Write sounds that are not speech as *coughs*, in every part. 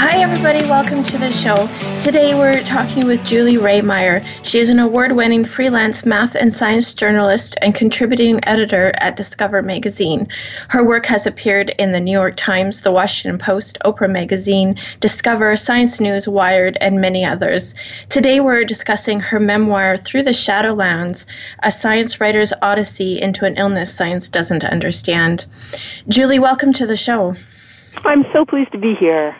Hi, everybody. Welcome to the show. Today we're talking with Julie Rehmeyer. She is an award winning freelance math and science journalist and contributing editor at Discover Magazine. Her work has appeared in the New York Times, the Washington Post, Oprah Magazine, Discover, Science News, Wired, and many others. Today we're discussing her memoir, Through the Shadowlands A Science Writer's Odyssey into an Illness Science Doesn't Understand. Julie, welcome to the show. I'm so pleased to be here.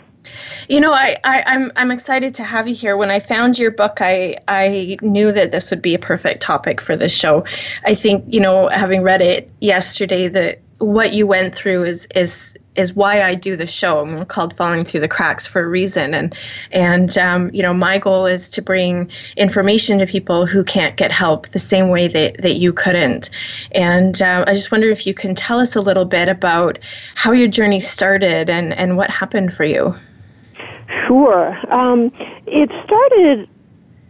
You know, I, I, I'm I'm excited to have you here. When I found your book, I I knew that this would be a perfect topic for this show. I think you know, having read it yesterday, that what you went through is is is why I do the show. I'm called Falling Through the Cracks for a reason, and and um, you know my goal is to bring information to people who can't get help the same way that that you couldn't. And uh, I just wonder if you can tell us a little bit about how your journey started and and what happened for you. Sure. Um, it started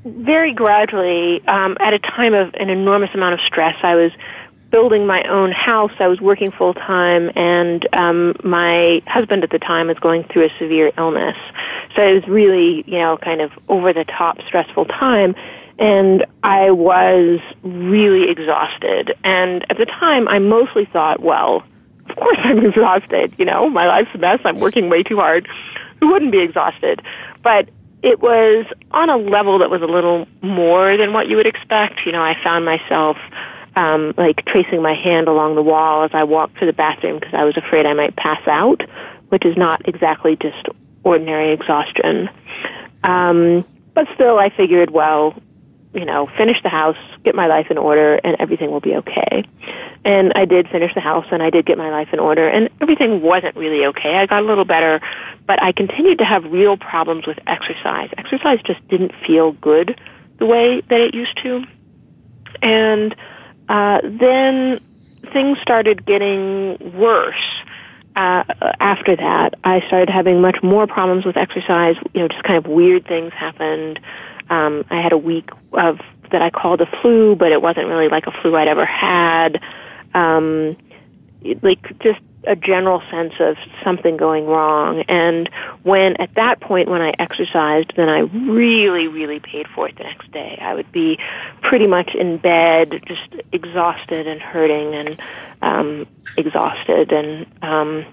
very gradually um, at a time of an enormous amount of stress. I was building my own house. I was working full time, and um, my husband at the time was going through a severe illness. So it was really, you know, kind of over the top stressful time. And I was really exhausted. And at the time, I mostly thought, well, of course *laughs* I'm exhausted. You know, my life's a mess. I'm working way too hard who wouldn't be exhausted. But it was on a level that was a little more than what you would expect. You know, I found myself um, like tracing my hand along the wall as I walked to the bathroom because I was afraid I might pass out, which is not exactly just ordinary exhaustion. Um, but still, I figured, well, you know, finish the house, get my life in order, and everything will be okay. And I did finish the house, and I did get my life in order, and everything wasn't really okay. I got a little better, but I continued to have real problems with exercise. Exercise just didn't feel good the way that it used to. And uh, then things started getting worse. Uh, after that, I started having much more problems with exercise. You know, just kind of weird things happened. Um, I had a week of that I called a flu, but it wasn't really like a flu I'd ever had. Um, like just a general sense of something going wrong. And when at that point when I exercised, then I really, really paid for it the next day. I would be pretty much in bed, just exhausted and hurting and um, exhausted. And um,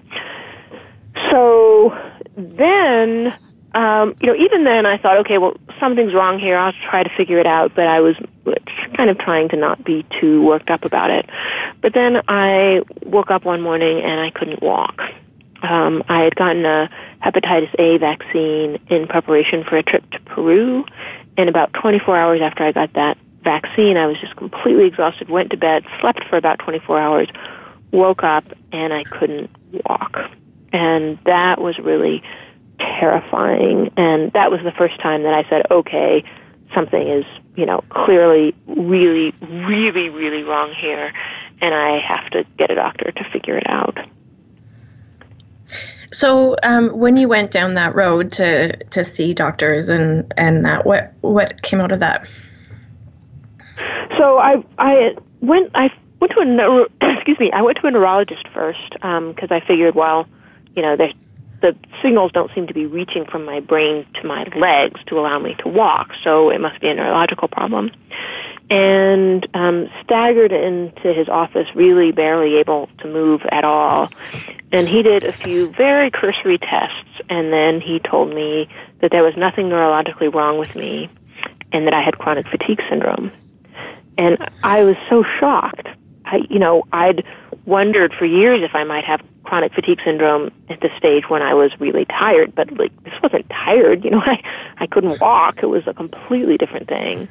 so then um, you know, even then I thought, okay, well, something's wrong here. I'll try to figure it out. But I was kind of trying to not be too worked up about it. But then I woke up one morning and I couldn't walk. Um, I had gotten a hepatitis A vaccine in preparation for a trip to Peru. And about 24 hours after I got that vaccine, I was just completely exhausted, went to bed, slept for about 24 hours, woke up, and I couldn't walk. And that was really terrifying. And that was the first time that I said, okay, something is, you know, clearly really, really, really wrong here, and I have to get a doctor to figure it out. So, um, when you went down that road to to see doctors and and that, what what came out of that? So I I went I went to a neuro, *clears throat* excuse me I went to a neurologist first because um, I figured well you know there the signals don't seem to be reaching from my brain to my legs to allow me to walk, so it must be a neurological problem. And um, staggered into his office, really barely able to move at all. And he did a few very cursory tests, and then he told me that there was nothing neurologically wrong with me, and that I had chronic fatigue syndrome. And I was so shocked. I, you know, I'd wondered for years if I might have chronic fatigue syndrome at the stage when I was really tired, but like this wasn't tired, you know, *laughs* I I couldn't walk. It was a completely different thing.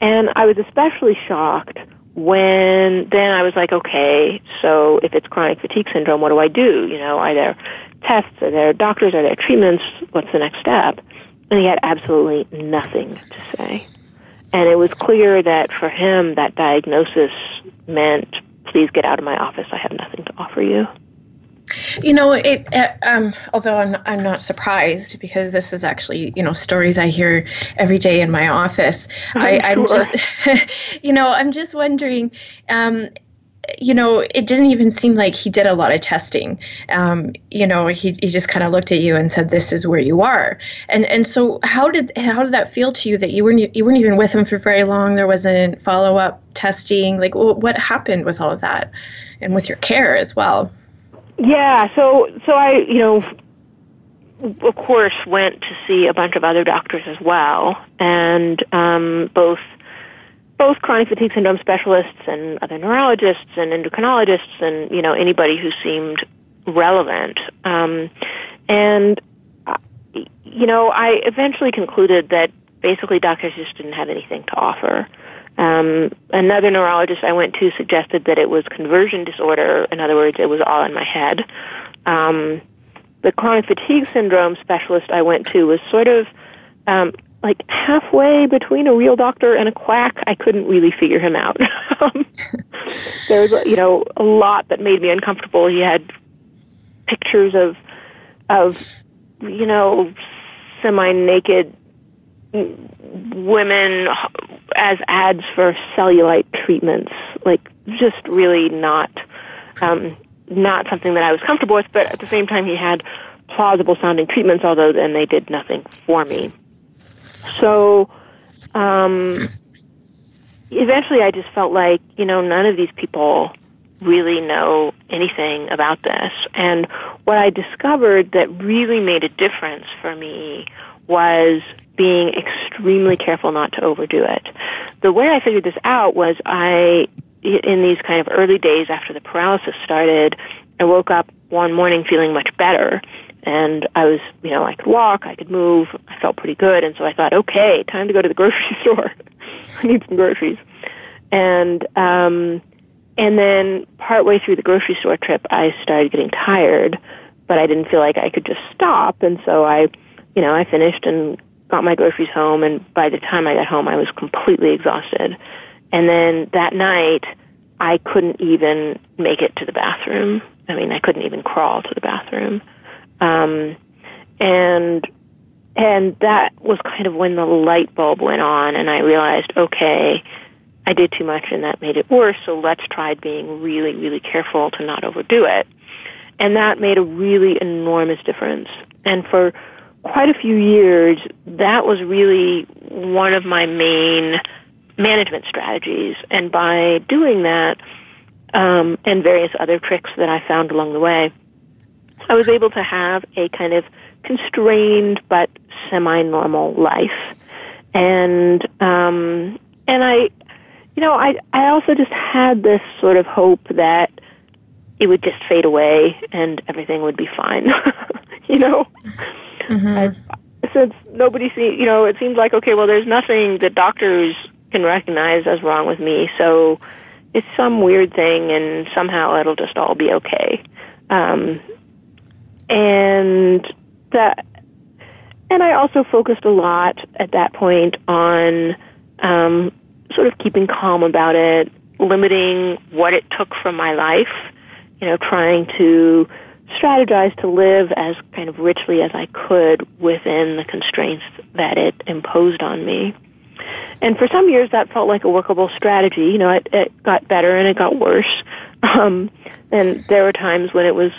And I was especially shocked when then I was like, okay, so if it's chronic fatigue syndrome, what do I do? You know, are there tests? Are there doctors? Are there treatments? What's the next step? and he had absolutely nothing to say. And it was clear that for him, that diagnosis meant, please get out of my office. I have nothing to offer you. You know, it. Uh, um, although I'm, I'm not surprised because this is actually, you know, stories I hear every day in my office. *laughs* I'm I, am sure. just, *laughs* you know, I'm just wondering. Um, you know, it didn't even seem like he did a lot of testing. Um, you know, he, he just kind of looked at you and said, "This is where you are." And and so, how did how did that feel to you that you weren't you weren't even with him for very long? There wasn't follow up testing. Like, what happened with all of that, and with your care as well? Yeah, so so I, you know, of course, went to see a bunch of other doctors as well, and um, both both chronic fatigue syndrome specialists and other neurologists and endocrinologists and you know anybody who seemed relevant. Um, and uh, you know, I eventually concluded that basically doctors just didn't have anything to offer. Um, another neurologist I went to suggested that it was conversion disorder. In other words, it was all in my head. Um, the chronic fatigue syndrome specialist I went to was sort of um, like halfway between a real doctor and a quack. I couldn't really figure him out. *laughs* There was, you know, a lot that made me uncomfortable. He had pictures of, of, you know, semi-naked women as ads for cellulite treatments. Like, just really not, um, not something that I was comfortable with. But at the same time, he had plausible sounding treatments, although then they did nothing for me. So, um, eventually I just felt like, you know, none of these people really know anything about this. And what I discovered that really made a difference for me was being extremely careful not to overdo it. The way I figured this out was I, in these kind of early days after the paralysis started, I woke up one morning feeling much better and I was, you know, I could walk, I could move, I felt pretty good, and so I thought, okay, time to go to the grocery *laughs* store. I need some groceries, and um, and then partway through the grocery store trip, I started getting tired, but I didn't feel like I could just stop, and so I, you know, I finished and got my groceries home, and by the time I got home, I was completely exhausted, and then that night, I couldn't even make it to the bathroom. I mean, I couldn't even crawl to the bathroom. Um, and and that was kind of when the light bulb went on, and I realized, okay, I did too much, and that made it worse. So let's try being really, really careful to not overdo it. And that made a really enormous difference. And for quite a few years, that was really one of my main management strategies. And by doing that, um, and various other tricks that I found along the way, I was able to have a kind of constrained but semi-normal life, and um, and I, you know, I I also just had this sort of hope that it would just fade away and everything would be fine, *laughs* you know. Mm-hmm. Since nobody see, you know, it seems like okay, well, there's nothing that doctors can recognize as wrong with me, so it's some weird thing, and somehow it'll just all be okay. Um, and that and I also focused a lot at that point on um, sort of keeping calm about it, limiting what it took from my life, you know, trying to strategize to live as kind of richly as I could within the constraints that it imposed on me. And for some years that felt like a workable strategy. You know, it, it got better and it got worse. *laughs* Um, and there were times when it was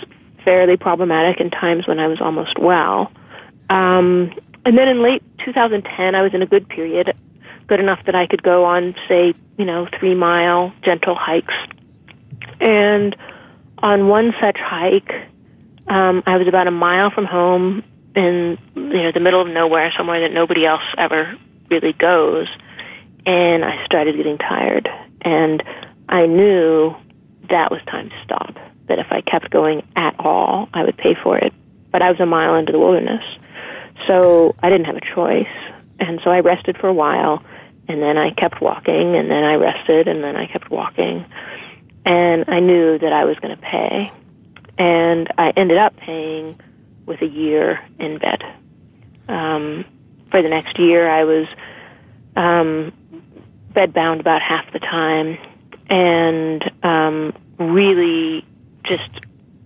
fairly problematic and times when I was almost well. Um, and then in late 2010, I was in a good period, good enough that I could go on, say, you know, three mile gentle hikes. And on one such hike, um, I was about a mile from home in you know the middle of nowhere, somewhere that nobody else ever really goes, and I started getting tired, and I knew that was time to stop that if I kept going at all, I would pay for it. But I was a mile into the wilderness, so I didn't have a choice. And so I rested for a while, and then I kept walking, and then I rested, and then I kept walking. And I knew that I was going to pay. And I ended up paying with a year in bed. Um, for the next year, I was um, bedbound about half the time, and um, really just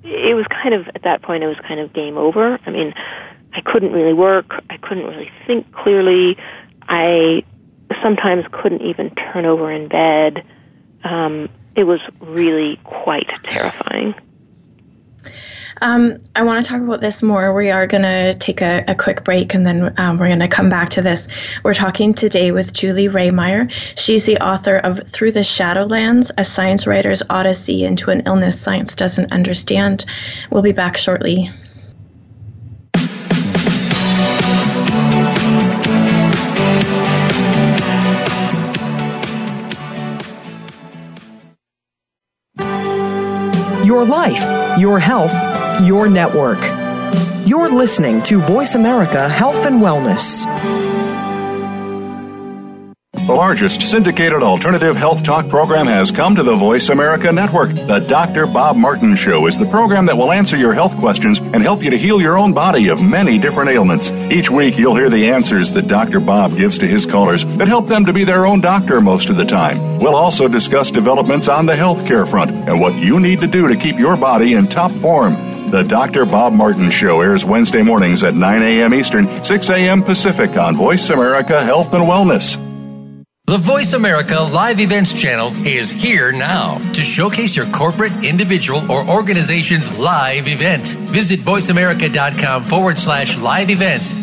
it was kind of at that point it was kind of game over. I mean, I couldn't really work. I couldn't really think clearly. I sometimes couldn't even turn over in bed. Um, it was really quite terrifying. Um, I want to talk about this more. We are going to take a, a, quick break and then um, we're going to come back to this. We're talking today with Julie Rehmeyer. She's the author of Through the Shadowlands, a science writer's odyssey into an illness science doesn't understand. We'll be back shortly. Your life, your health, your network. You're listening to Voice America Health and Wellness. The largest syndicated alternative health talk program has come to the Voice America Network. The Dr. Bob Martin Show is the program that will answer your health questions and help you to heal your own body of many different ailments. Each week, you'll hear the answers that Dr. Bob gives to his callers that help them to be their own doctor most of the time. We'll also discuss developments on the healthcare front and what you need to do to keep your body in top form. The Dr. Bob Martin Show airs Wednesday mornings at 9 a.m. Eastern, 6 a.m. Pacific on Voice America Health and Wellness. The Voice America Live Events channel is here now to showcase your corporate, individual, or organization's live event. Visit voiceamerica.com forward slash live events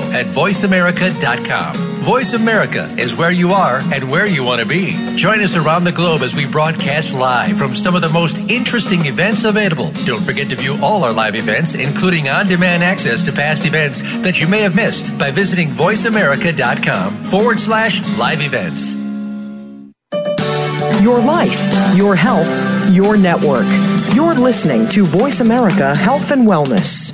at voiceamerica.com. Voice America is where you are and where you want to be. Join us around the globe as we broadcast live from some of the most interesting events available. Don't forget to view all our live events, including on-demand access to past events that you may have missed by visiting voiceamerica.com forward slash live events. Your life, your health, your network. You're listening to Voice America Health and Wellness.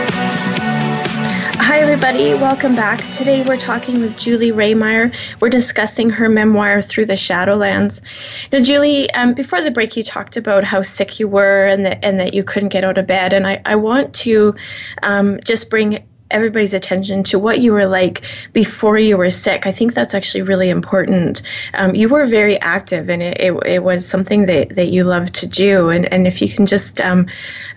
Hi, everybody. Welcome back. Today we're talking with Julie Rehmeyer. We're discussing her memoir, Through the Shadowlands. Now, Julie, um, before the break, you talked about how sick you were and that, and that you couldn't get out of bed. And I, I want to um, just bring everybody's attention to what you were like before you were sick. I think that's actually really important. Um, you were very active, and it, it, it, was something that, that you loved to do. And, and if you can just um,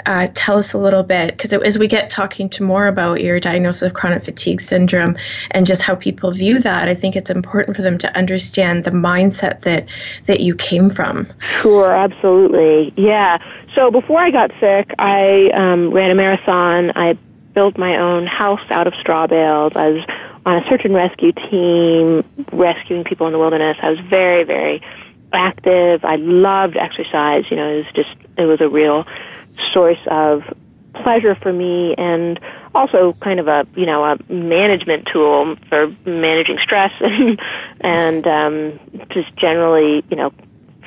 uh, tell us a little bit, because as we get talking to more about your diagnosis of chronic fatigue syndrome and just how people view that, I think it's important for them to understand the mindset that, that you came from. Sure, absolutely. Yeah. So before I got sick, I um, ran a marathon. I built my own house out of straw bales. I was on a search and rescue team rescuing people in the wilderness. I was very, very active. I loved exercise. You know, it was just, it was a real source of pleasure for me and also kind of a, you know, a management tool for managing stress *laughs* and, and um, just generally, you know,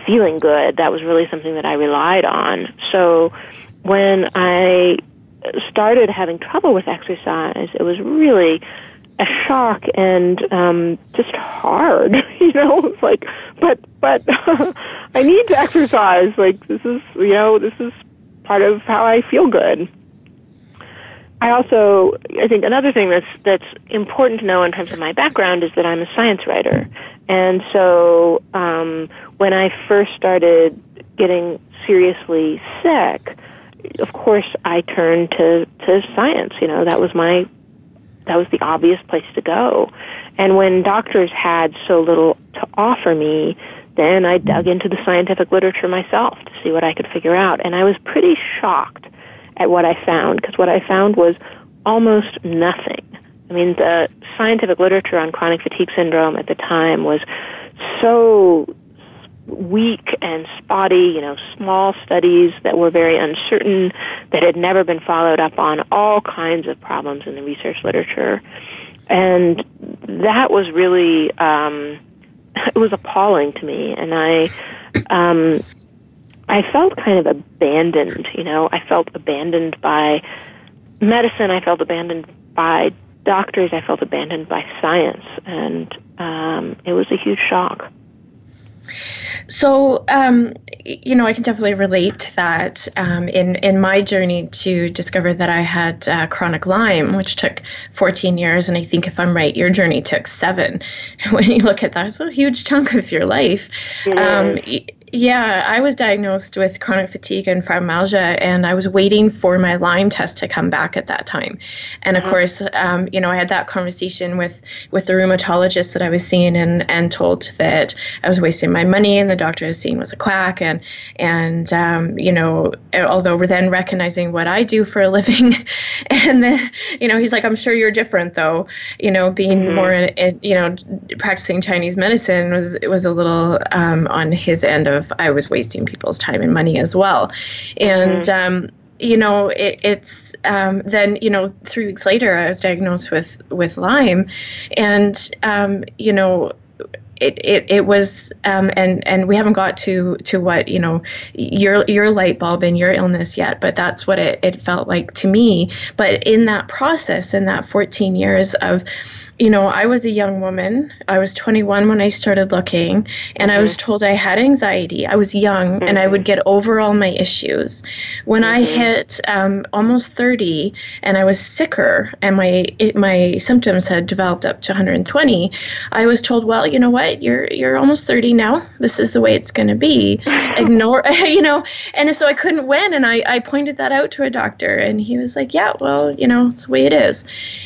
feeling good. That was really something that I relied on. So when I started having trouble with exercise, it was really a shock and um, just hard. *laughs* you know, it's like, but but *laughs* I need to exercise. Like this is you know this is part of how I feel good. I also I think another thing that's that's important to know in terms of my background is that I'm a science writer, and so um, when I first started getting seriously sick of course, I turned to to science. You know, that was my that was the obvious place to go. And when doctors had so little to offer me, then I dug into the scientific literature myself to see what I could figure out. And I was pretty shocked at what I found because what I found was almost nothing. I mean, the scientific literature on chronic fatigue syndrome at the time was so weak and spotty, you know, small studies that were very uncertain, that had never been followed up on all kinds of problems in the research literature. And that was really, um, *laughs* it was appalling to me. And I, um, I felt kind of abandoned, you know, I felt abandoned by medicine, I felt abandoned by doctors, I felt abandoned by science, and um, it was a huge shock. So, um, you know, I can definitely relate to that. Um, in in my journey to discover that I had uh, chronic Lyme, which took 14 years, and I think if I'm right, your journey took seven. *laughs* When you look at that, it's a huge chunk of your life. Um, yeah, I was diagnosed with chronic fatigue and fibromyalgia, and I was waiting for my Lyme test to come back at that time. And of mm-hmm. course, um, you know, I had that conversation with with the rheumatologist that I was seeing, and and told that I was wasting my money, and the doctor I was seeing was a quack, and and um, you know, although we're then recognizing what I do for a *laughs* living, and then you know, he's like, I'm sure you're different though. You know, being mm-hmm. more in, in, you know practicing Chinese medicine was it was a little um, on his end of of I was wasting people's time and money as well. And mm-hmm. um, you know, it, it's um, then you know three weeks later I was diagnosed with with Lyme, and um, you know. It, it, it was um, and and we haven't got to to what you know your your light bulb and your illness yet but that's what it, it felt like to me but in that process in that 14 years of you know, I was a young woman. I was 21 when I started looking, and mm-hmm. I was mm-hmm. told I had anxiety. I was young, mm-hmm. and I would mm-hmm. get over all my issues. When mm-hmm. I hit um, almost 30, and I was sicker, and my it, my symptoms had developed up to 120, I was told, "Well, you know what? You're you're almost 30 now. This is the way it's going to be. *laughs* Ignore, *laughs* you know." And so I couldn't win, and I I pointed that out to a doctor, and he was like, "Yeah, well, you know, it's the way it is."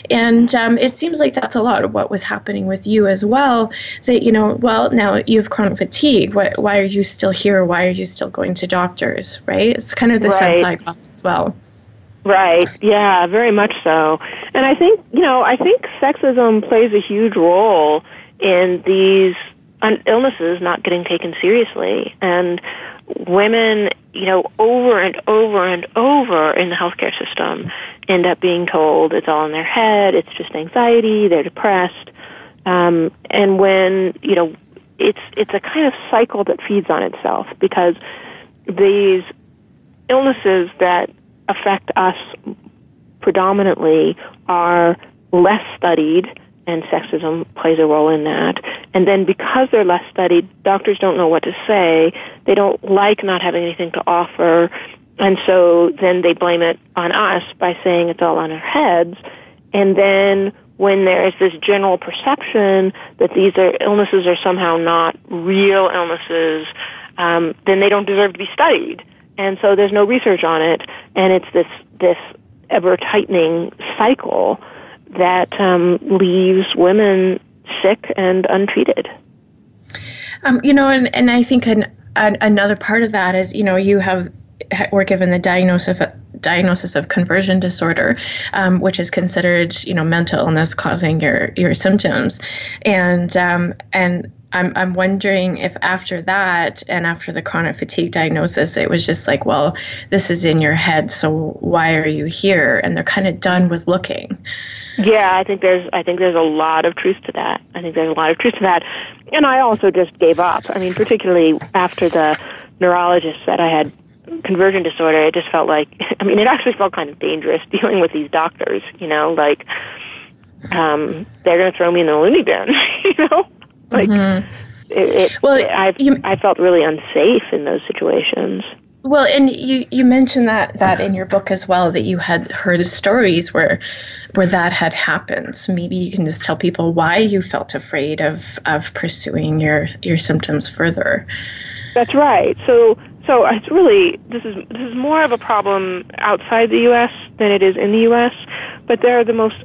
And um, it seems like that's a a lot of what was happening with you as well. That, you know, well, now you have chronic fatigue. Why, why are you still here? Why are you still going to doctors? Right? It's kind of the right. sense I got as well. Right. Yeah, very much so. And I think, you know, I think sexism plays a huge role in these illnesses not getting taken seriously. And women, you know, over and over and over in the healthcare system end up being told it's all in their head, it's just anxiety, they're depressed. Um, and when, you know, it's, it's a kind of cycle that feeds on itself because these illnesses that affect us predominantly are less studied and sexism plays a role in that. And then because they're less studied, doctors don't know what to say. They don't like not having anything to offer. And so then they blame it on us by saying it's all on our heads. And then when there is this general perception that these are illnesses are somehow not real illnesses, um, then they don't deserve to be studied. And so there's no research on it, and it's this this ever tightening cycle that um, leaves women sick and untreated. Um, you know, and, and I think an, an, another part of that is, you know, you have were given the diagnosis of, diagnosis of conversion disorder, um, which is considered, you know, mental illness causing your your symptoms, and um, and I'm I'm wondering if after that and after the chronic fatigue diagnosis, it was just like, well, this is in your head, so why are you here? And they're kind of done with looking. Yeah, I think there's I think there's a lot of truth to that. I think there's a lot of truth to that. And I also just gave up. I mean, particularly after the neurologist said I had conversion disorder, it just felt like *laughs* I mean, it actually felt kind of dangerous *laughs* dealing with these doctors, you know, like um they're going to throw me in the loony bin, *laughs* you know? Like mm-hmm. it, it well, I I felt really unsafe in those situations. Well, and you, you mentioned that that in your book as well that you had heard stories where where that had happened. So maybe you can just tell people why you felt afraid of of pursuing your your symptoms further. That's right. So so it's really this is this is more of a problem outside the U.S. than it is in the U.S. But there are the most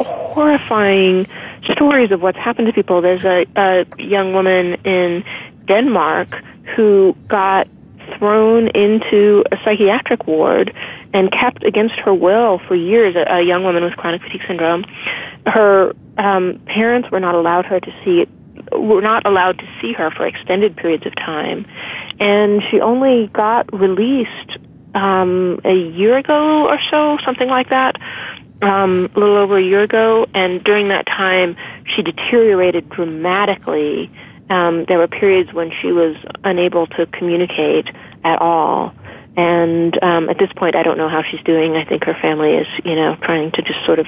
horrifying stories of what's happened to people. There's a, a young woman in Denmark who got thrown into a psychiatric ward and kept against her will for years. A, a young woman with chronic fatigue syndrome. Her um, parents were not allowed her to see were not allowed to see her for extended periods of time, and she only got released um, a year ago or so, something like that. Um, a little over a year ago, and during that time, she deteriorated dramatically. Um, there were periods when she was unable to communicate at all. And um, at this point, I don't know how she's doing. I think her family is, you know, trying to just sort of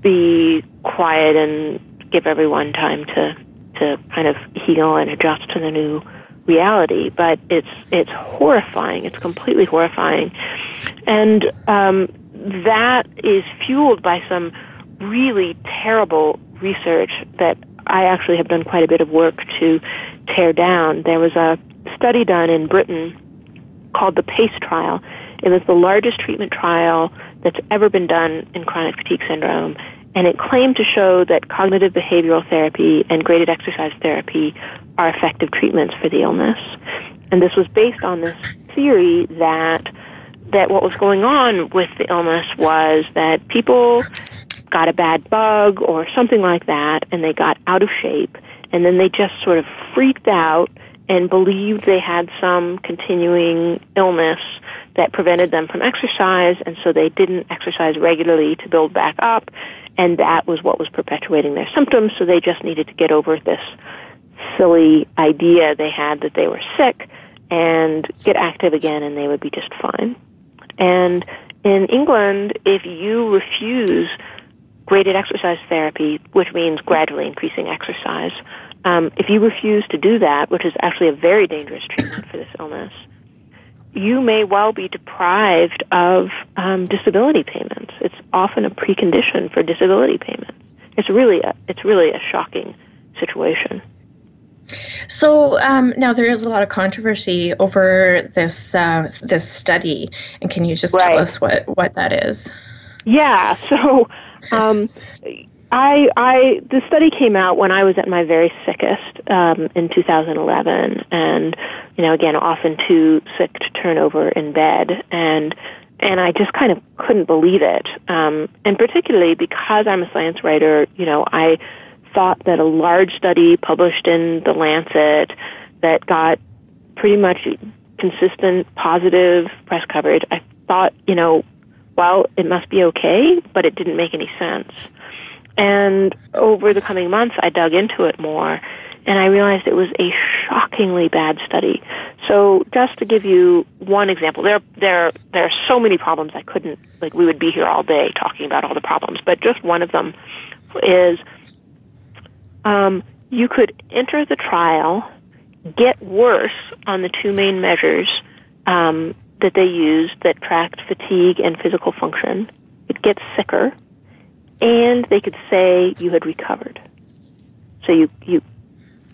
be quiet and give everyone time to to kind of heal and adjust to the new reality. But it's it's horrifying. It's completely horrifying, and um, that is fueled by some really terrible research that I actually have done quite a bit of work to tear down. There was a study done in Britain called the PACE trial. It was the largest treatment trial that's ever been done in chronic fatigue syndrome, and it claimed to show that cognitive behavioral therapy and graded exercise therapy are effective treatments for the illness. And this was based on this theory that that what was going on with the illness was that people got a bad bug or something like that and they got out of shape and then they just sort of freaked out and believed they had some continuing illness that prevented them from exercise and so they didn't exercise regularly to build back up and that was what was perpetuating their symptoms so they just needed to get over this silly idea they had that they were sick and get active again and they would be just fine. And in England, if you refuse graded exercise therapy, which means gradually increasing exercise, um, if you refuse to do that, which is actually a very dangerous treatment for this illness, you may well be deprived of um, disability payments. It's often a precondition for disability payments. It's really a, it's really a shocking situation. So um, now there is a lot of controversy over this uh, this study, and can you just right. tell us what what that is? Yeah. *laughs* So. Um, I, I, the study came out when I was at my very sickest um, in 2011, and you know, again, often too sick to turn over in bed, and and I just kind of couldn't believe it. Um, and particularly because I'm a science writer, you know, I thought that a large study published in the Lancet that got pretty much consistent positive press coverage, I thought, you know, well, it must be okay, but it didn't make any sense. And over the coming months, I dug into it more, and I realized it was a shockingly bad study. So, just to give you one example, there there there are so many problems I couldn't like. We would be here all day talking about all the problems, but just one of them is um, you could enter the trial, get worse on the two main measures um, that they used that tracked fatigue and physical function. It gets sicker, and they could say you had recovered. So you you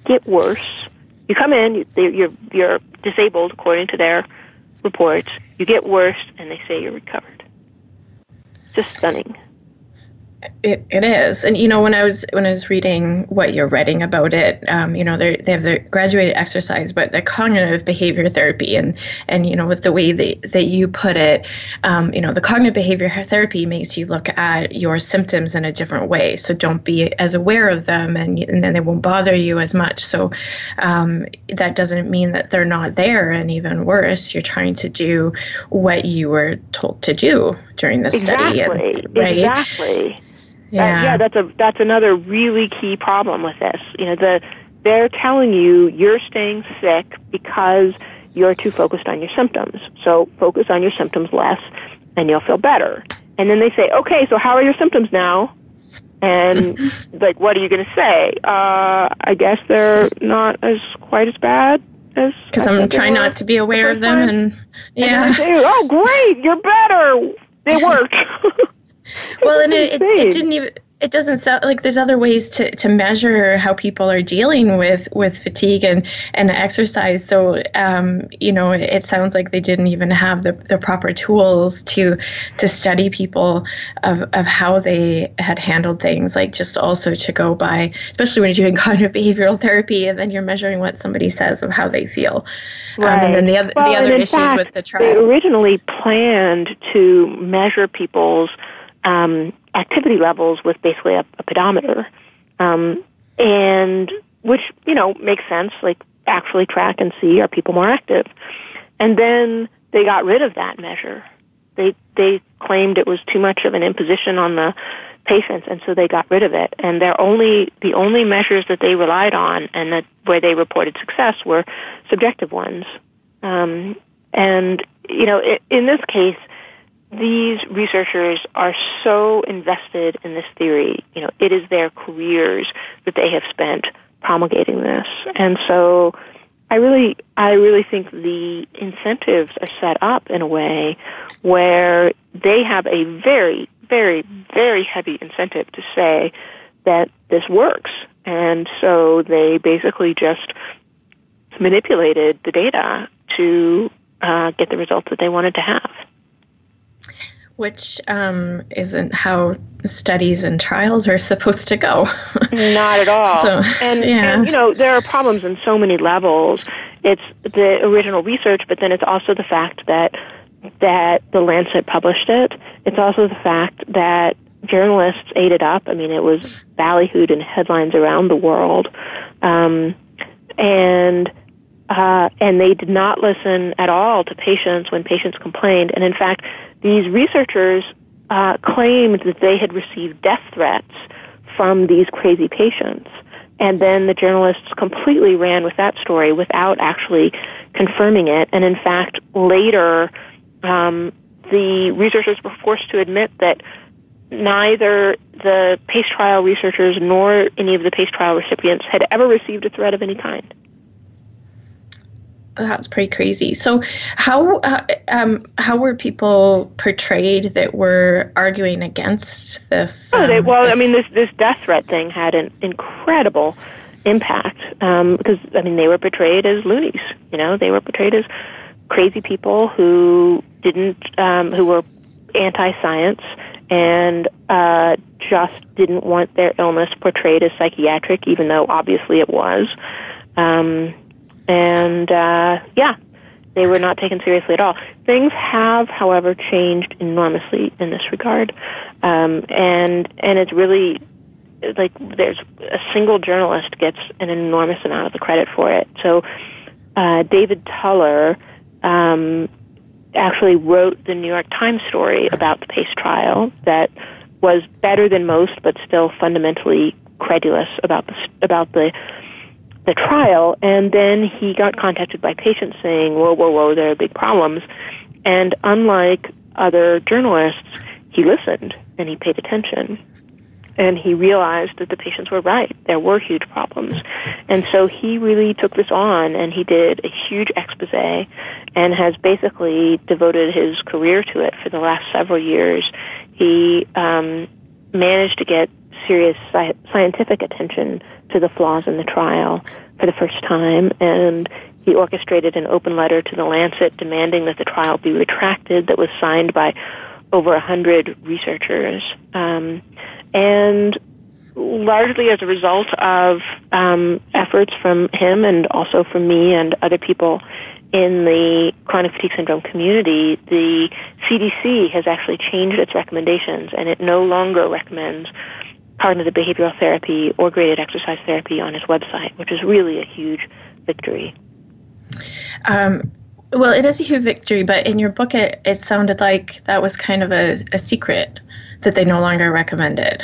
get worse. You come in, you, you're you're disabled according to their reports. You get worse, and they say you're recovered. Just stunning. It, it is, and you know when I was when I was reading what you're writing about it, um, you know they they have the graduated exercise, but the cognitive behavior therapy, and and you know with the way that that you put it, um, you know the cognitive behavior therapy makes you look at your symptoms in a different way, so don't be as aware of them, and and then they won't bother you as much. So um, that doesn't mean that they're not there, and even worse, you're trying to do what you were told to do during the exactly. study, and, right? Exactly. Yeah. Uh, yeah, that's a that's another really key problem with this. You know, the they're telling you you're staying sick because you're too focused on your symptoms. So focus on your symptoms less and you'll feel better. And then they say, "Okay, so how are your symptoms now?" And *laughs* like, what are you going to say? Uh, I guess they're not as quite as bad as because I'm trying not to be aware of them. Time. And yeah, and say, "Oh, great, you're better. They worked." *laughs* well, and it, it, it, didn't even it doesn't sound like there's other ways to, to measure how people are dealing with, with fatigue and, and exercise. So, um, you know, it sounds like they didn't even have the, the proper tools to to study people of, of how they had handled things, like just also to go by, especially when you're doing *laughs* cognitive behavioral therapy and then you're measuring what somebody says of how they feel. Right. Um, and then the other, well, the other issues fact, with the trial. They originally planned to measure people's um, activity levels with basically a, a pedometer, um, and which you know makes sense. Like actually track and see are people more active, and then they got rid of that measure. They they claimed it was too much of an imposition on the patients, and so they got rid of it. And their only the only measures that they relied on and that where they reported success were subjective ones. Um, and you know, it, in this case, these researchers are so invested in this theory. You know, it is their careers that they have spent promulgating this, and so I really, I really think the incentives are set up in a way where they have a very, very, very heavy incentive to say that this works, and so they basically just manipulated the data to uh, get the results that they wanted to have which um, isn't how studies and trials are supposed to go. *laughs* Not at all. So, and, yeah. and, you know, there are problems in so many levels. It's the original research, but then it's also the fact that that the Lancet published it. It's also the fact that journalists ate it up. I mean, it was ballyhooed in headlines around the world, um, and uh, and they did not listen at all to patients when patients complained. And in fact, these researchers uh, claimed that they had received death threats from these crazy patients. And then the journalists completely ran with that story without actually confirming it. And in fact, later, um, the researchers were forced to admit that neither the PACE trial researchers nor any of the PACE trial recipients had ever received a threat of any kind that's pretty crazy. So, how uh, um, how were people portrayed that were arguing against this? Um, oh, they, um, well, this... I mean, this this death threat thing had an incredible impact um, because I mean they were portrayed as loonies. You know, they were portrayed as crazy people who didn't um, who were anti-science and uh, just didn't want their illness portrayed as psychiatric, even though obviously it was. Um, and uh, yeah, they were not taken seriously at all. Things have, however, changed enormously in this regard, um, and and it's really like there's a single journalist gets an enormous amount of the credit for it. So uh, David Tuller um, actually wrote the New York Times story about the Pace trial that was better than most, but still fundamentally credulous about the about the the trial, and then he got contacted by patients saying, whoa, whoa, whoa, there are big problems. And unlike other journalists, he listened and he paid attention. And he realized that the patients were right. There were huge problems. And so he really took this on and he did a huge expose and has basically devoted his career to it for the last several years. He um, managed to get serious sci- scientific attention to the flaws in the trial for the first time, and he orchestrated an open letter to the Lancet demanding that the trial be retracted that was signed by over a hundred researchers. Um, and largely as a result of um, efforts from him and also from me and other people in the chronic fatigue syndrome community, the CDC has actually changed its recommendations and it no longer recommends cognitive behavioral therapy or graded exercise therapy on his website, which is really a huge victory. Um, well, it is a huge victory, but in your book, it, it sounded like that was kind of a, a secret that they no longer recommended.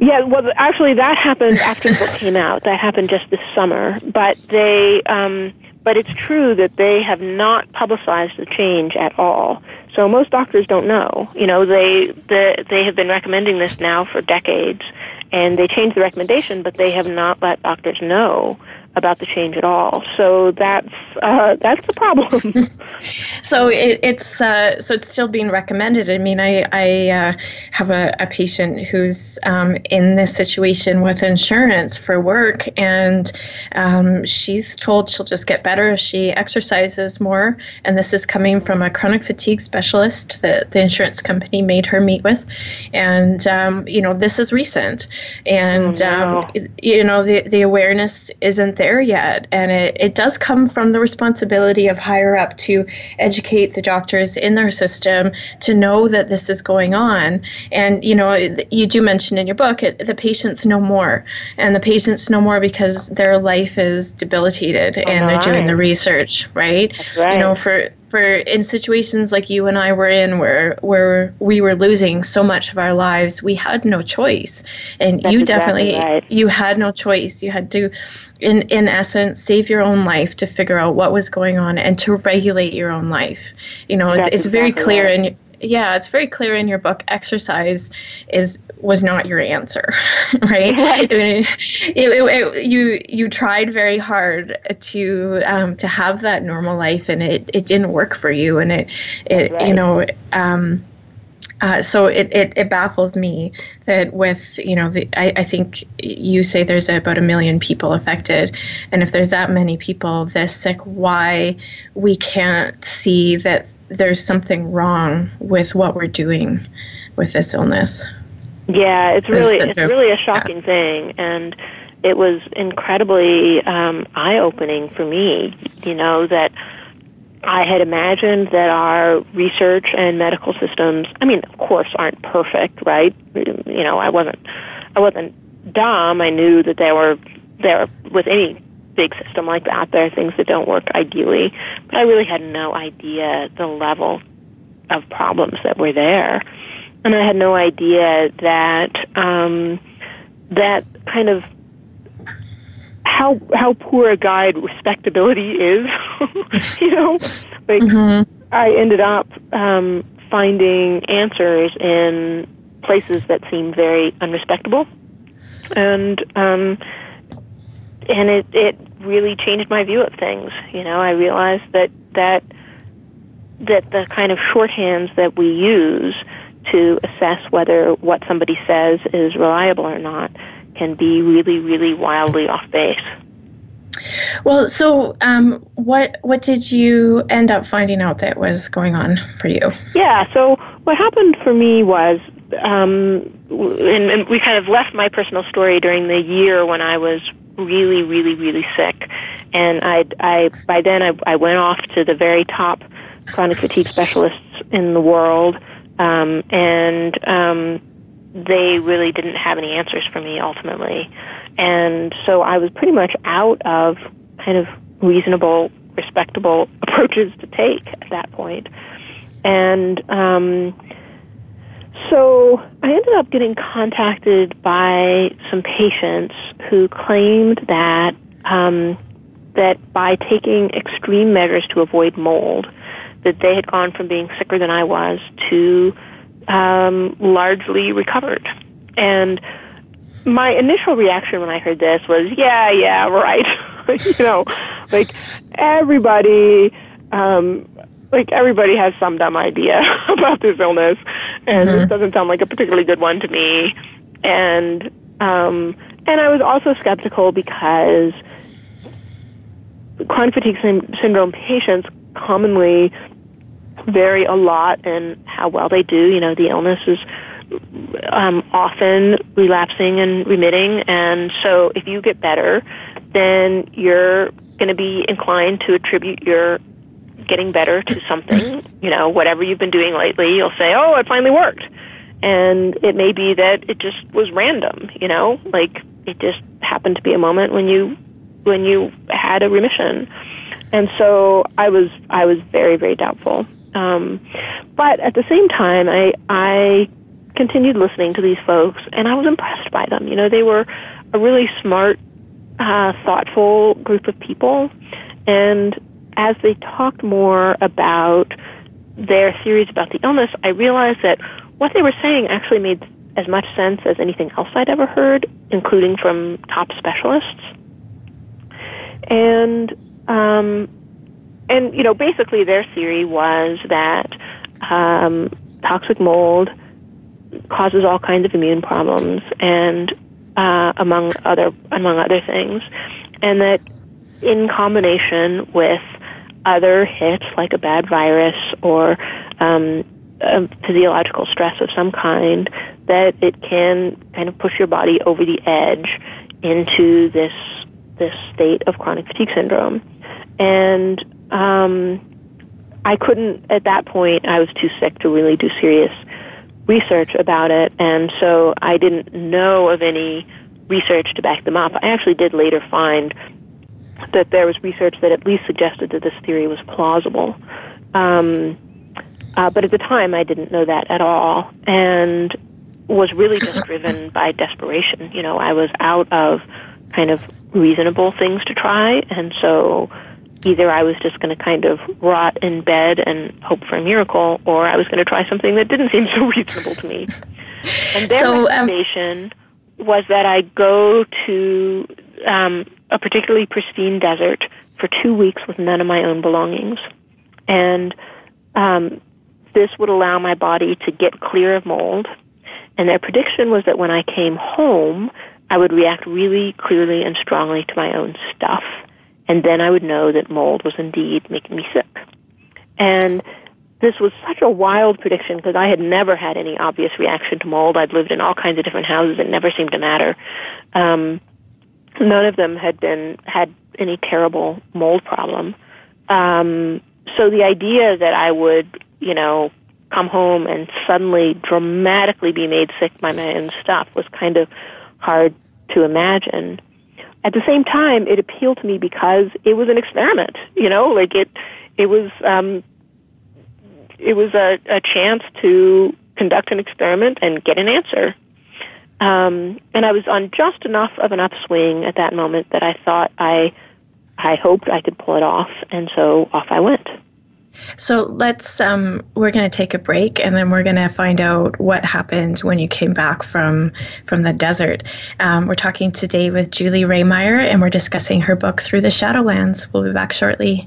Yeah, well, actually, that happened after the book *laughs* came out. That happened just this summer. But they, um, but it's true that they have not publicized the change at all. So most doctors don't know. You know, they the, they have been recommending this now for decades, and they changed the recommendation, but they have not let doctors know about the change at all. So that's uh, that's the problem. *laughs* so it, it's uh, so it's still being recommended. I mean, I I uh, have a, a patient who's um, in this situation with insurance for work, and um, she's told she'll just get better if she exercises more. And this is coming from a chronic fatigue specialist that the insurance company made her meet with, and um, you know this is recent, and oh, no. Um, you know the the awareness isn't there yet, and it, it does come from the responsibility of higher up to educate the doctors in their system to know that this is going on. And, you know, you do mention in your book, it, the patients know more. And the patients know more because their life is debilitated oh, and they're doing the research, right? right? You know, for for in situations like you and I were in where where we were losing so much of our lives, we had no choice. And That's you definitely right. you had no choice. You had to in in essence save your own life to figure out what was going on and to regulate your own life. You know, it's, it's very clear right. in yeah, it's very clear in your book. Exercise is was not your answer, *laughs* *laughs* right? I mean, it, it, it, you you tried very hard to um, to have that normal life, and it, it didn't work for you, and it it right. you know. Um, uh, so it, it, it baffles me that with you know the I, I think you say there's about a million people affected and if there's that many people this sick why we can't see that there's something wrong with what we're doing with this illness yeah, it's really it's really a shocking yeah. thing, and it was incredibly um, eye opening for me. You know that I had imagined that our research and medical systems, I mean, of course, aren't perfect, right? You know, I wasn't I wasn't dumb. I knew that they were there with any big system like that, there are things that don't work ideally, but I really had no idea the level of problems that were there and I had no idea that um, that kind of how how poor a guide respectability is. *laughs* you know, like mm-hmm. I ended up um, finding answers in places that seemed very unrespectable, and um, and it it really changed my view of things. You know, I realized that that that the kind of shorthands that we use to assess whether what somebody says is reliable or not can be really, really wildly off base. Well, so um, what what did you end up finding out that was going on for you? Yeah, so what happened for me was, um, and, and we kind of left my personal story during the year when I was really, really, really sick, and I, I by then I, I went off to the very top chronic fatigue specialists in the world um, and um, they really didn't have any answers for me ultimately. And so I was pretty much out of kind of reasonable, respectable *laughs* approaches to take at that point. And um, so I ended up getting contacted by some patients who claimed that um, that by taking extreme measures to avoid mold, that they had gone from being sicker than I was to um, largely recovered. And my initial reaction when I heard this was, yeah, yeah, right. *laughs* you know, like everybody, um, like everybody has some dumb idea *laughs* about this illness, and mm-hmm. this doesn't sound like a particularly good one to me. And um, and I was also skeptical because chronic fatigue syndrome patients commonly vary a lot in how well they do. You know, the illness is um, often relapsing and remitting, and so if you get better, then you're going to be inclined to attribute your getting better to something. You know, whatever you've been doing lately, you'll say, "Oh, it finally worked," and it may be that it just was random. You know, like it just happened to be a moment when you when you had a remission. And so I was I was very very doubtful. Um, but at the same time, I I continued listening to these folks, and I was impressed by them. You know, they were a really smart, uh, thoughtful group of people, and as they talked more about their theories about the illness, I realized that what they were saying actually made as much sense as anything else I'd ever heard, including from top specialists. And um, and you know, basically, their theory was that um, toxic mold causes all kinds of immune problems, and uh, among other among other things, and that in combination with other hits like a bad virus or um, a physiological stress of some kind, that it can kind of push your body over the edge into this this state of chronic fatigue syndrome. And um, I couldn't at that point. I was too sick to really do serious research about it, and so I didn't know of any research to back them up. I actually did later find that there was research that at least suggested that this theory was plausible. Um, uh, but at the time, I didn't know that at all, and was really just *coughs* driven by desperation. You know, I was out of kind of reasonable things to try, and so either I was just going to kind of rot in bed and hope for a miracle, or I was going to try something that didn't seem so *laughs* reasonable to me. And their so, um, recommendation um, was that I go to um, a particularly pristine desert for two weeks with none of my own belongings, and um, this would allow my body to get clear of mold. And their prediction was that when I came home, I would react really clearly and strongly to my own stuff. And then I would know that mold was indeed making me sick. And this was such a wild prediction because I had never had any obvious reaction to mold. I'd lived in all kinds of different houses. It never seemed to matter. Um, none of them had been had any terrible mold problem. Um, so the idea that I would, you know, come home and suddenly dramatically be made sick by my own stuff was kind of hard to imagine. At the same time, it appealed to me because it was an experiment. You know, like it, it was, um, it was a, a chance to conduct an experiment and get an answer. Um, and I was on just enough of an upswing at that moment that I thought I, I hoped I could pull it off, and so off I went. So let's um, we're going to take a break, and then we're going to find out what happened when you came back from from the desert. Um, we're talking today with Julie Rehmeyer, and we're discussing her book Through the Shadowlands. We'll be back shortly.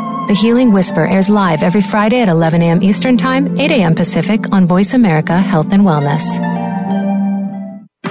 The Healing Whisper airs live every Friday at 11 a.m. Eastern Time, 8 a.m. Pacific on Voice America Health and Wellness.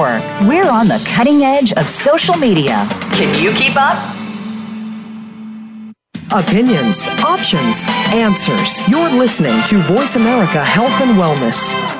Network. We're on the cutting edge of social media. Can you keep up? Opinions, options, answers. You're listening to Voice America Health and Wellness.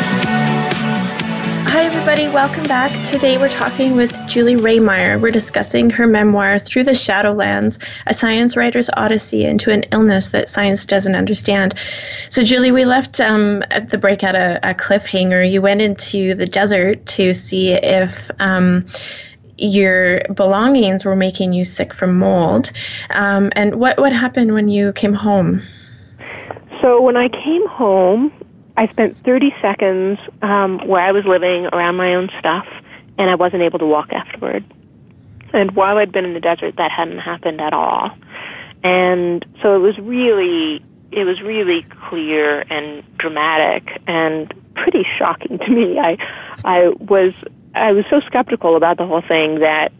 Hi, everybody. Welcome back. Today we're talking with Julie Rehmeyer. We're discussing her memoir, Through the Shadowlands A Science Writer's Odyssey into an Illness That Science Doesn't Understand. So, Julie, we left um, at the break at a, a, cliffhanger. You went into the desert to see if. Um, your belongings were making you sick from mold. Um, and what, what happened when you came home? So, when I came home, I spent 30 seconds um, where I was living around my own stuff, and I wasn't able to walk afterward. And while I'd been in the desert, that hadn't happened at all. And so it was really, it was really clear and dramatic and pretty shocking to me. I, I was, I was so skeptical about the whole thing that,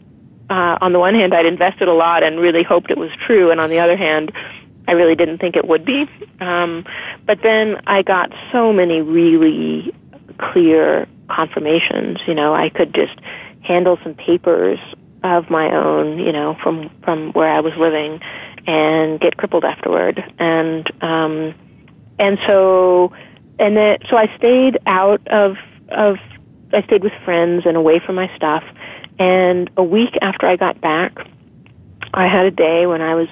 uh, on the one hand, I'd invested a lot and really hoped it was true, and on the other hand, I really didn't think it would be. Um, but then I got so many really clear confirmations. You know, I could just handle some papers of my own, you know, from from where I was living, and get crippled afterward. And um, and so and then so I stayed out of of I stayed with friends and away from my stuff. And a week after I got back, I had a day when I was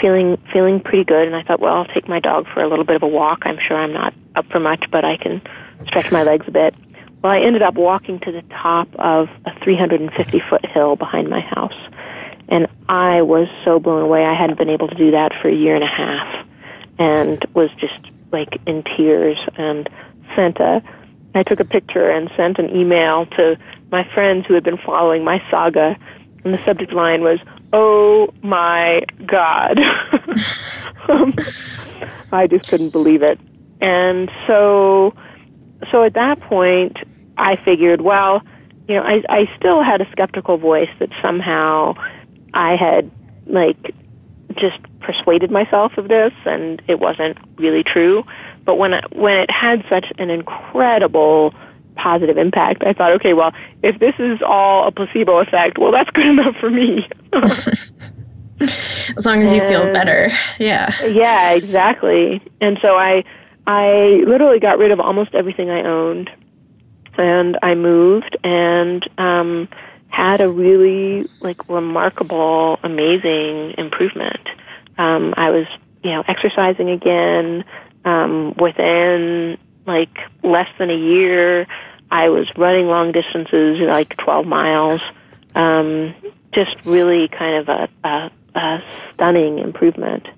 feeling feeling pretty good and I thought, well, I'll take my dog for a little bit of a walk. I'm sure I'm not up for much, but I can stretch my legs a bit. Well, I ended up walking to the top of a 350 foot hill behind my house. And I was so blown away. I hadn't been able to do that for a year and a half and was just like in tears and sent a I took a picture and sent an email to my friends who had been following my saga and the subject line was oh my God. *laughs* um, I just couldn't believe it. And so, so at that point, I figured, well, you know, I, I still had a skeptical voice that somehow I had, like, just persuaded myself of this and it wasn't really true. But when, I, when it had such an incredible positive impact. I thought, okay, well, if this is all a placebo effect, well, that's good *laughs* enough for me. *laughs* as long as you feel better, yeah. Yeah, exactly. And so I, I literally got rid of almost everything I owned, and I moved and um, had a really like remarkable, amazing improvement. Um, I was, you know, exercising again. Um, within like less than a year. I was running long distances, like 12 miles. Um, just really kind of a, a, a stunning improvement.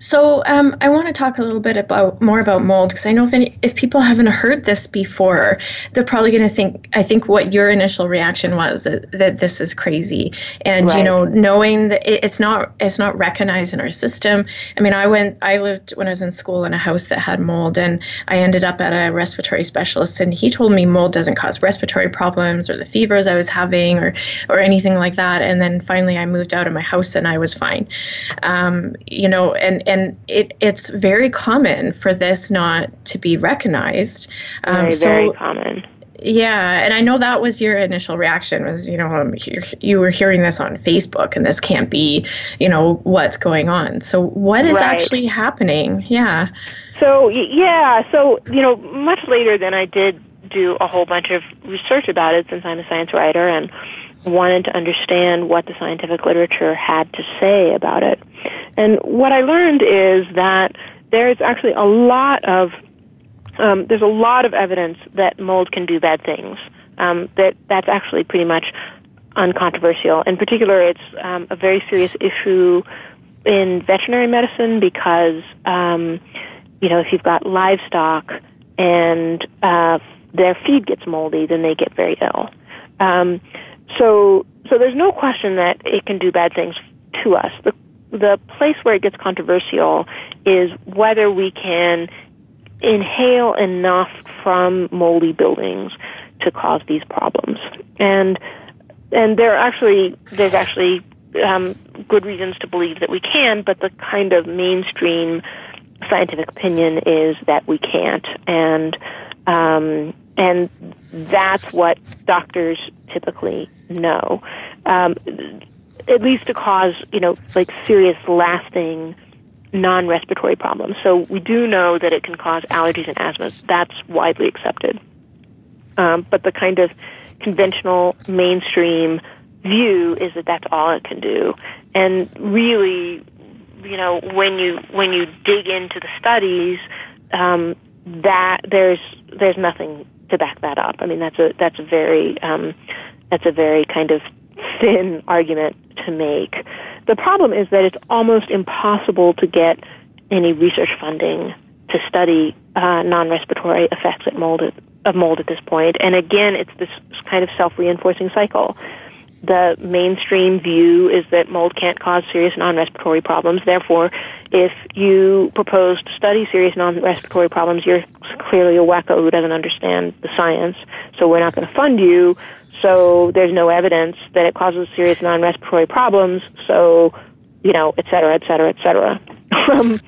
So um, I want to talk a little bit about more about mold because I know if any, if people haven't heard this before, they're probably going to think. I think what your initial reaction was that, that this is crazy, and right. you know, knowing that it, it's not it's not recognized in our system. I mean, I went I lived when I was in school in a house that had mold, and I ended up at a respiratory specialist, and he told me mold doesn't cause respiratory problems or the fevers I was having or or anything like that. And then finally, I moved out of my house and I was fine. Um, you know, and and it, it's very common for this not to be recognized. Um, very, so, very common. Yeah, and I know that was your initial reaction was, you know, um, you were hearing this on Facebook and this can't be, you know, what's going on. So what is right. actually happening? Yeah. So yeah, so you know, much later than I did do a whole bunch of research about it since I'm a science writer and wanted to understand what the scientific literature had to say about it. And what I learned is that there's actually a lot of um, there's a lot of evidence that mold can do bad things. Um, that that's actually pretty much uncontroversial. In particular, it's um, a very serious issue in veterinary medicine because um, you know if you've got livestock and uh, their feed gets moldy, then they get very ill. So, so there's no question that it can do bad things to us. The, the place where it gets controversial is whether we can inhale enough from moldy buildings to cause these problems. And and there are actually there's actually um, good reasons to believe that we can, but the kind of mainstream scientific opinion is that we can't, and um, and that's what doctors typically know, um, at least to cause you know like serious, lasting non-respiratory problems. So we do know that it can cause allergies and asthma. That's widely accepted. Um, but the kind of conventional mainstream view is that that's all it can do. And really, you know, when you when you dig into the studies, um, that there's there's nothing to back that up. I mean, that's a that's a very um, that's a very kind of thin argument to make. The problem is that it's almost impossible to get any research funding to study uh, non-respiratory effects of mold at, of mold at this point. And again, it's this kind of self-reinforcing cycle. The mainstream view is that mold can't cause serious non-respiratory problems. Therefore, if you propose to study serious non-respiratory problems, you're clearly a wacko who doesn't understand the science. So we're not going to fund you. So there's no evidence that it causes serious non-respiratory problems. So, you know, et cetera, et cetera, et cetera. *laughs* From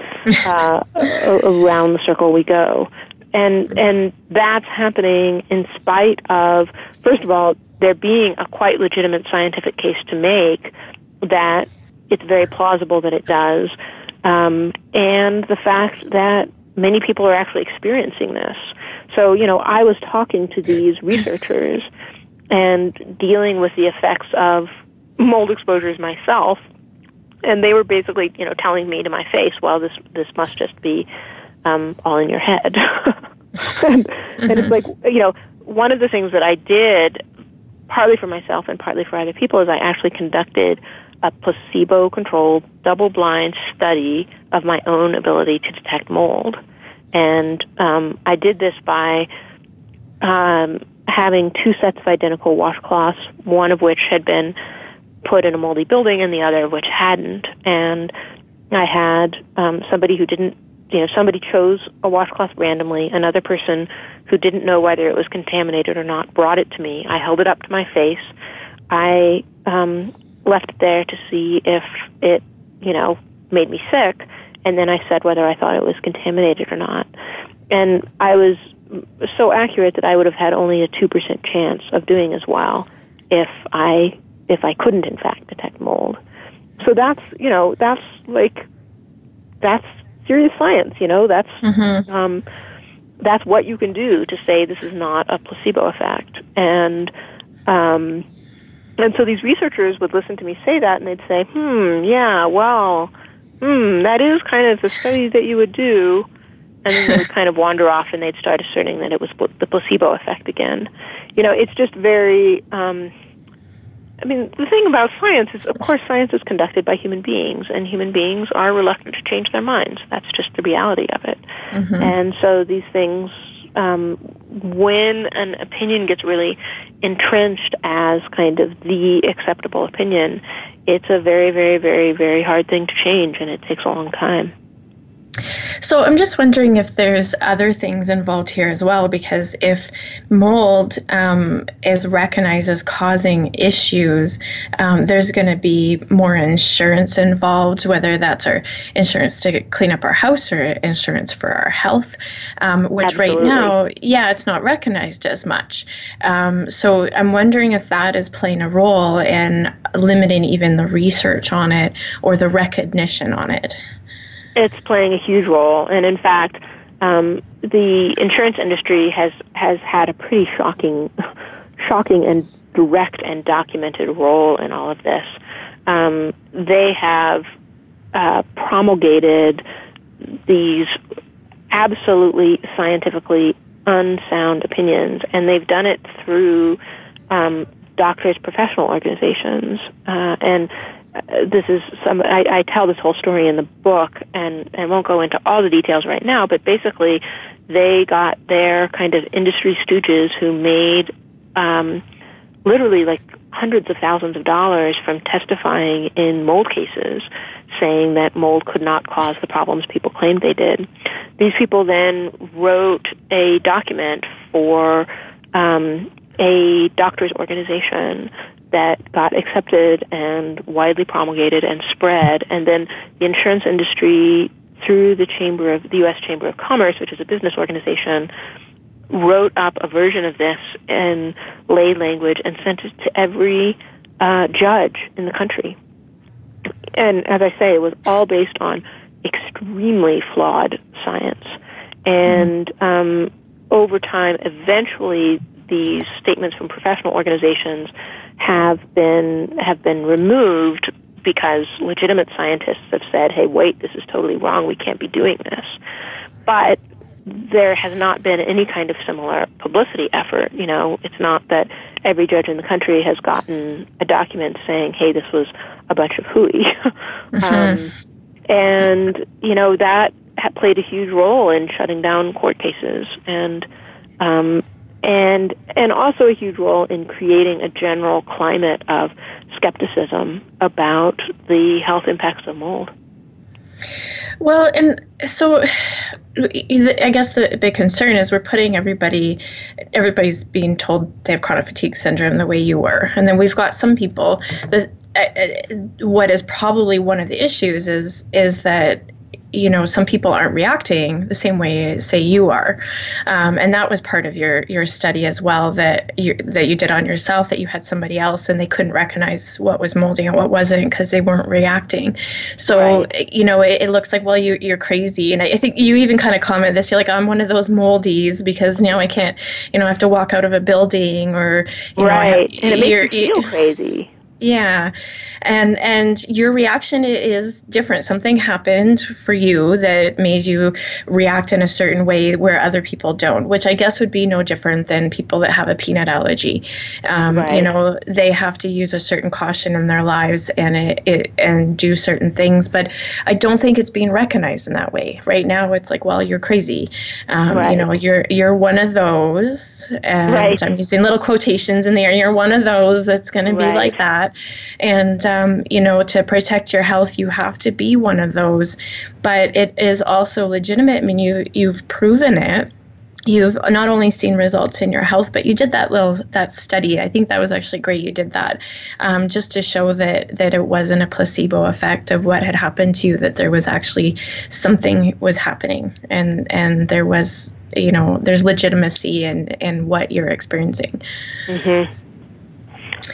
uh, around the circle we go, and and that's happening in spite of, first of all, there being a quite legitimate scientific case to make that it's very plausible that it does, um, and the fact that many people are actually experiencing this. So, you know, I was talking to these researchers and dealing with the effects of mold exposures myself. And they were basically, you know, telling me to my face, "Well, this this must just be um, all in your head." *laughs* and, and it's like, you know, one of the things that I did, partly for myself and partly for other people, is I actually conducted a placebo-controlled, double-blind study of my own ability to detect mold. And um, I did this by um, having two sets of identical washcloths, one of which had been put in a moldy building and the other of which hadn't. And I had um, somebody who didn't, you know, somebody chose a washcloth randomly. Another person who didn't know whether it was contaminated or not brought it to me. I held it up to my face. I um, left it there to see if it, you know, made me sick. And then I said whether I thought it was contaminated or not. And I was so accurate that I would have had only a 2% chance of doing as well if I if I couldn't in fact detect mold. So that's, you know, that's like that's serious science, you know, that's mm-hmm. um that's what you can do to say this is not a placebo effect. And um and so these researchers would listen to me say that and they'd say, "Hmm, yeah, well, hmm, that is kind of the study that you would do." And then they would kind of wander off and they'd start asserting that it was the placebo effect again. You know, it's just very. Um, I mean, the thing about science is, of course, science is conducted by human beings, and human beings are reluctant to change their minds. That's just the reality of it. Mm-hmm. And so these things, um, when an opinion gets really entrenched as kind of the acceptable opinion, it's a very, very, very, very hard thing to change, and it takes a long time. So I'm just wondering if there's other things involved here as well, because if mold um, is recognized as causing issues, um, there's going to be more insurance involved, whether that's our insurance to clean up our house or insurance for our health, um, which Absolutely. right now, yeah, it's not recognized as much. Um, so I'm wondering if that is playing a role in limiting even the research on it or the recognition on it. It's playing a huge role, and in fact, um, the insurance industry has has had a pretty shocking, *laughs* shocking and direct and documented role in all of this. Um, they have uh, promulgated these absolutely scientifically unsound opinions, and they've done it through um, doctors' professional organizations. Uh, and this is some I, I tell this whole story in the book and I won't go into all the details right now, but basically they got their kind of industry stooges who made um, literally like hundreds of thousands of dollars from testifying in mold cases saying that mold could not cause the problems people claimed they did. These people then wrote a document for um, a doctors organization that got accepted and widely promulgated and spread, and then the insurance industry through the chamber of the U.S. Chamber of Commerce, which is a business organization, wrote up a version of this in lay language and sent it to every uh, judge in the country. And as I say, it was all based on extremely flawed science. And um, over time, eventually, these statements from professional organizations have been have been removed because legitimate scientists have said, "Hey, wait, this is totally wrong. We can't be doing this." But there has not been any kind of similar publicity effort. You know, it's not that every judge in the country has gotten a document saying, "Hey, this was a bunch of hooey," *laughs* mm-hmm. um, and you know that played a huge role in shutting down court cases and um, and and also a huge role in creating a general climate of skepticism about the health impacts of mold. Well, and so I guess the big concern is we're putting everybody, everybody's being told they have chronic fatigue syndrome the way you were, and then we've got some people that. Uh, uh what is probably one of the issues is is that you know some people aren't reacting the same way say you are. Um, and that was part of your your study as well that you that you did on yourself that you had somebody else and they couldn't recognize what was molding and what wasn't because they weren't reacting. So right. you know it, it, looks like well you you're crazy. And I, I think you even kind of comment this you're like I'm one of those moldies because now I can't you know I have to walk out of a building or you right. Know, and it makes you feel crazy yeah. And and your reaction is different. Something happened for you that made you react in a certain way where other people don't, which I guess would be no different than people that have a peanut allergy. Um, right. You know, they have to use a certain caution in their lives and it, it and do certain things, but I don't think it's being recognized in that way. Right now, it's like, well, you're crazy. Um, right. You know, you're you're one of those, and right. I'm using little quotations in there. You're one of those that's going to be like that and, um, you know, to protect your health, you have to be one of those. But it is also legitimate. I mean, you, you've proven it you've not only seen results in your health but you did that little that study i think that was actually great you did that um, just to show that that it wasn't a placebo effect of what had happened to you that there was actually something was happening and and there was you know there's legitimacy in in what you're experiencing mm-hmm.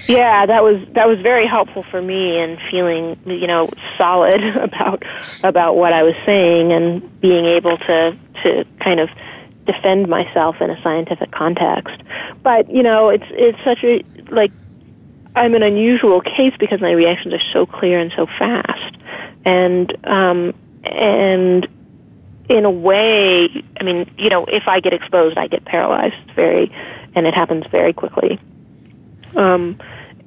Yeah, that was that was very helpful for me in feeling, you know, solid *laughs* about about what I was saying and being able to to kind of defend myself in a scientific context. But, you know, it's it's such a like I'm an unusual case because my reactions are so clear and so fast. And um and in a way, I mean, you know, if I get exposed, I get paralyzed very, and it happens very quickly. Um,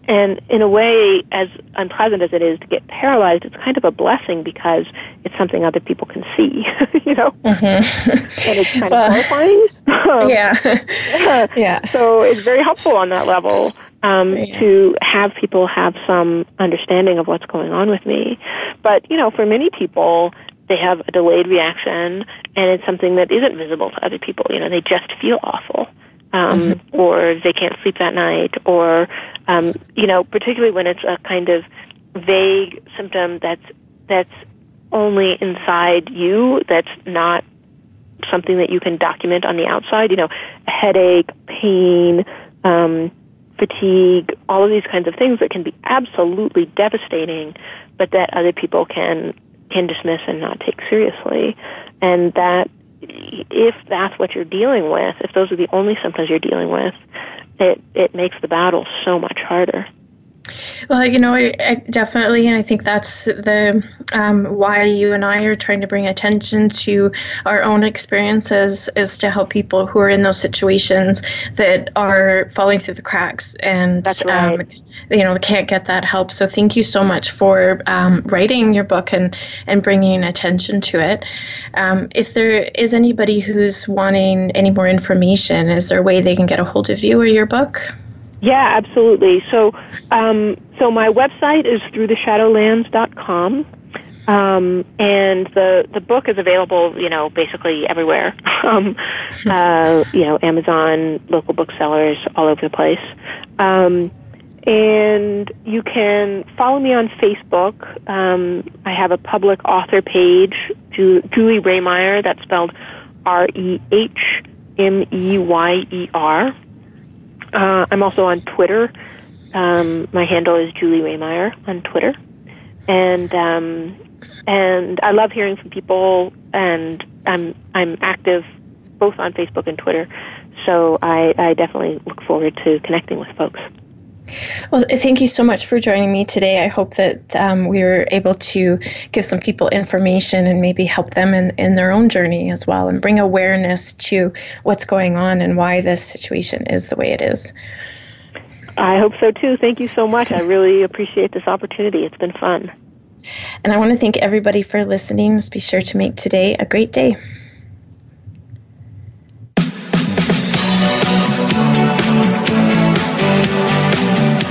and in a way, as unpleasant as it is to get paralyzed, it's kind of a blessing because it's something other people can see, *laughs* you know? Mm-hmm. and it's kind well, of horrifying. *laughs* *laughs* yeah. yeah. So it's very helpful on that level um, yeah. to have people have some understanding of what's going on with me. But, you know, for many people, they have a delayed reaction and it's something that isn't visible to other people. You know, they just feel awful um, mm-hmm. or they can't sleep that night, or um, you know, particularly when it's a kind of vague symptom that's that's only inside you, that's not something that you can document on the outside. You know, headache, pain, um, fatigue, all of these kinds of things that can be absolutely devastating, but that other people can can dismiss and not take seriously, and that if that's what you're dealing with, if those are the only symptoms you're dealing with, it, it makes the battle so much harder. Well, you know, I, I definitely, and I think that's the um, why you and I are trying to bring attention to our own experiences is to help people who are in those situations that are falling through the cracks and that's right. um, you know can't get that help. So thank you so much for um, writing your book and and bringing attention to it. Um, if there is anybody who's wanting any more information, is there a way they can get a hold of you or your book? Yeah, absolutely. So, um, so my website is throughtheshadowlands.com. Um, and the the book is available, you know, basically everywhere. *laughs* um, uh, you know, Amazon, local booksellers, all over the place. Um, and you can follow me on Facebook. Um, I have a public author page, Ju- Julie Rehmeyer. That's spelled R E H M E Y E R. Uh, I'm also on Twitter. Um, my handle is Julie Rehmeyer on Twitter, and um, and I love hearing from people. And I'm I'm active both on Facebook and Twitter, so I, I definitely look forward to connecting with folks. Well, thank you so much for joining me today. I hope that um, we were able to give some people information and maybe help them in, in their own journey as well and bring awareness to what's going on and why this situation is the way it is. I hope so too. Thank you so much. I really appreciate this opportunity. It's been fun. And I want to thank everybody for listening. Let's be sure to make today a great day.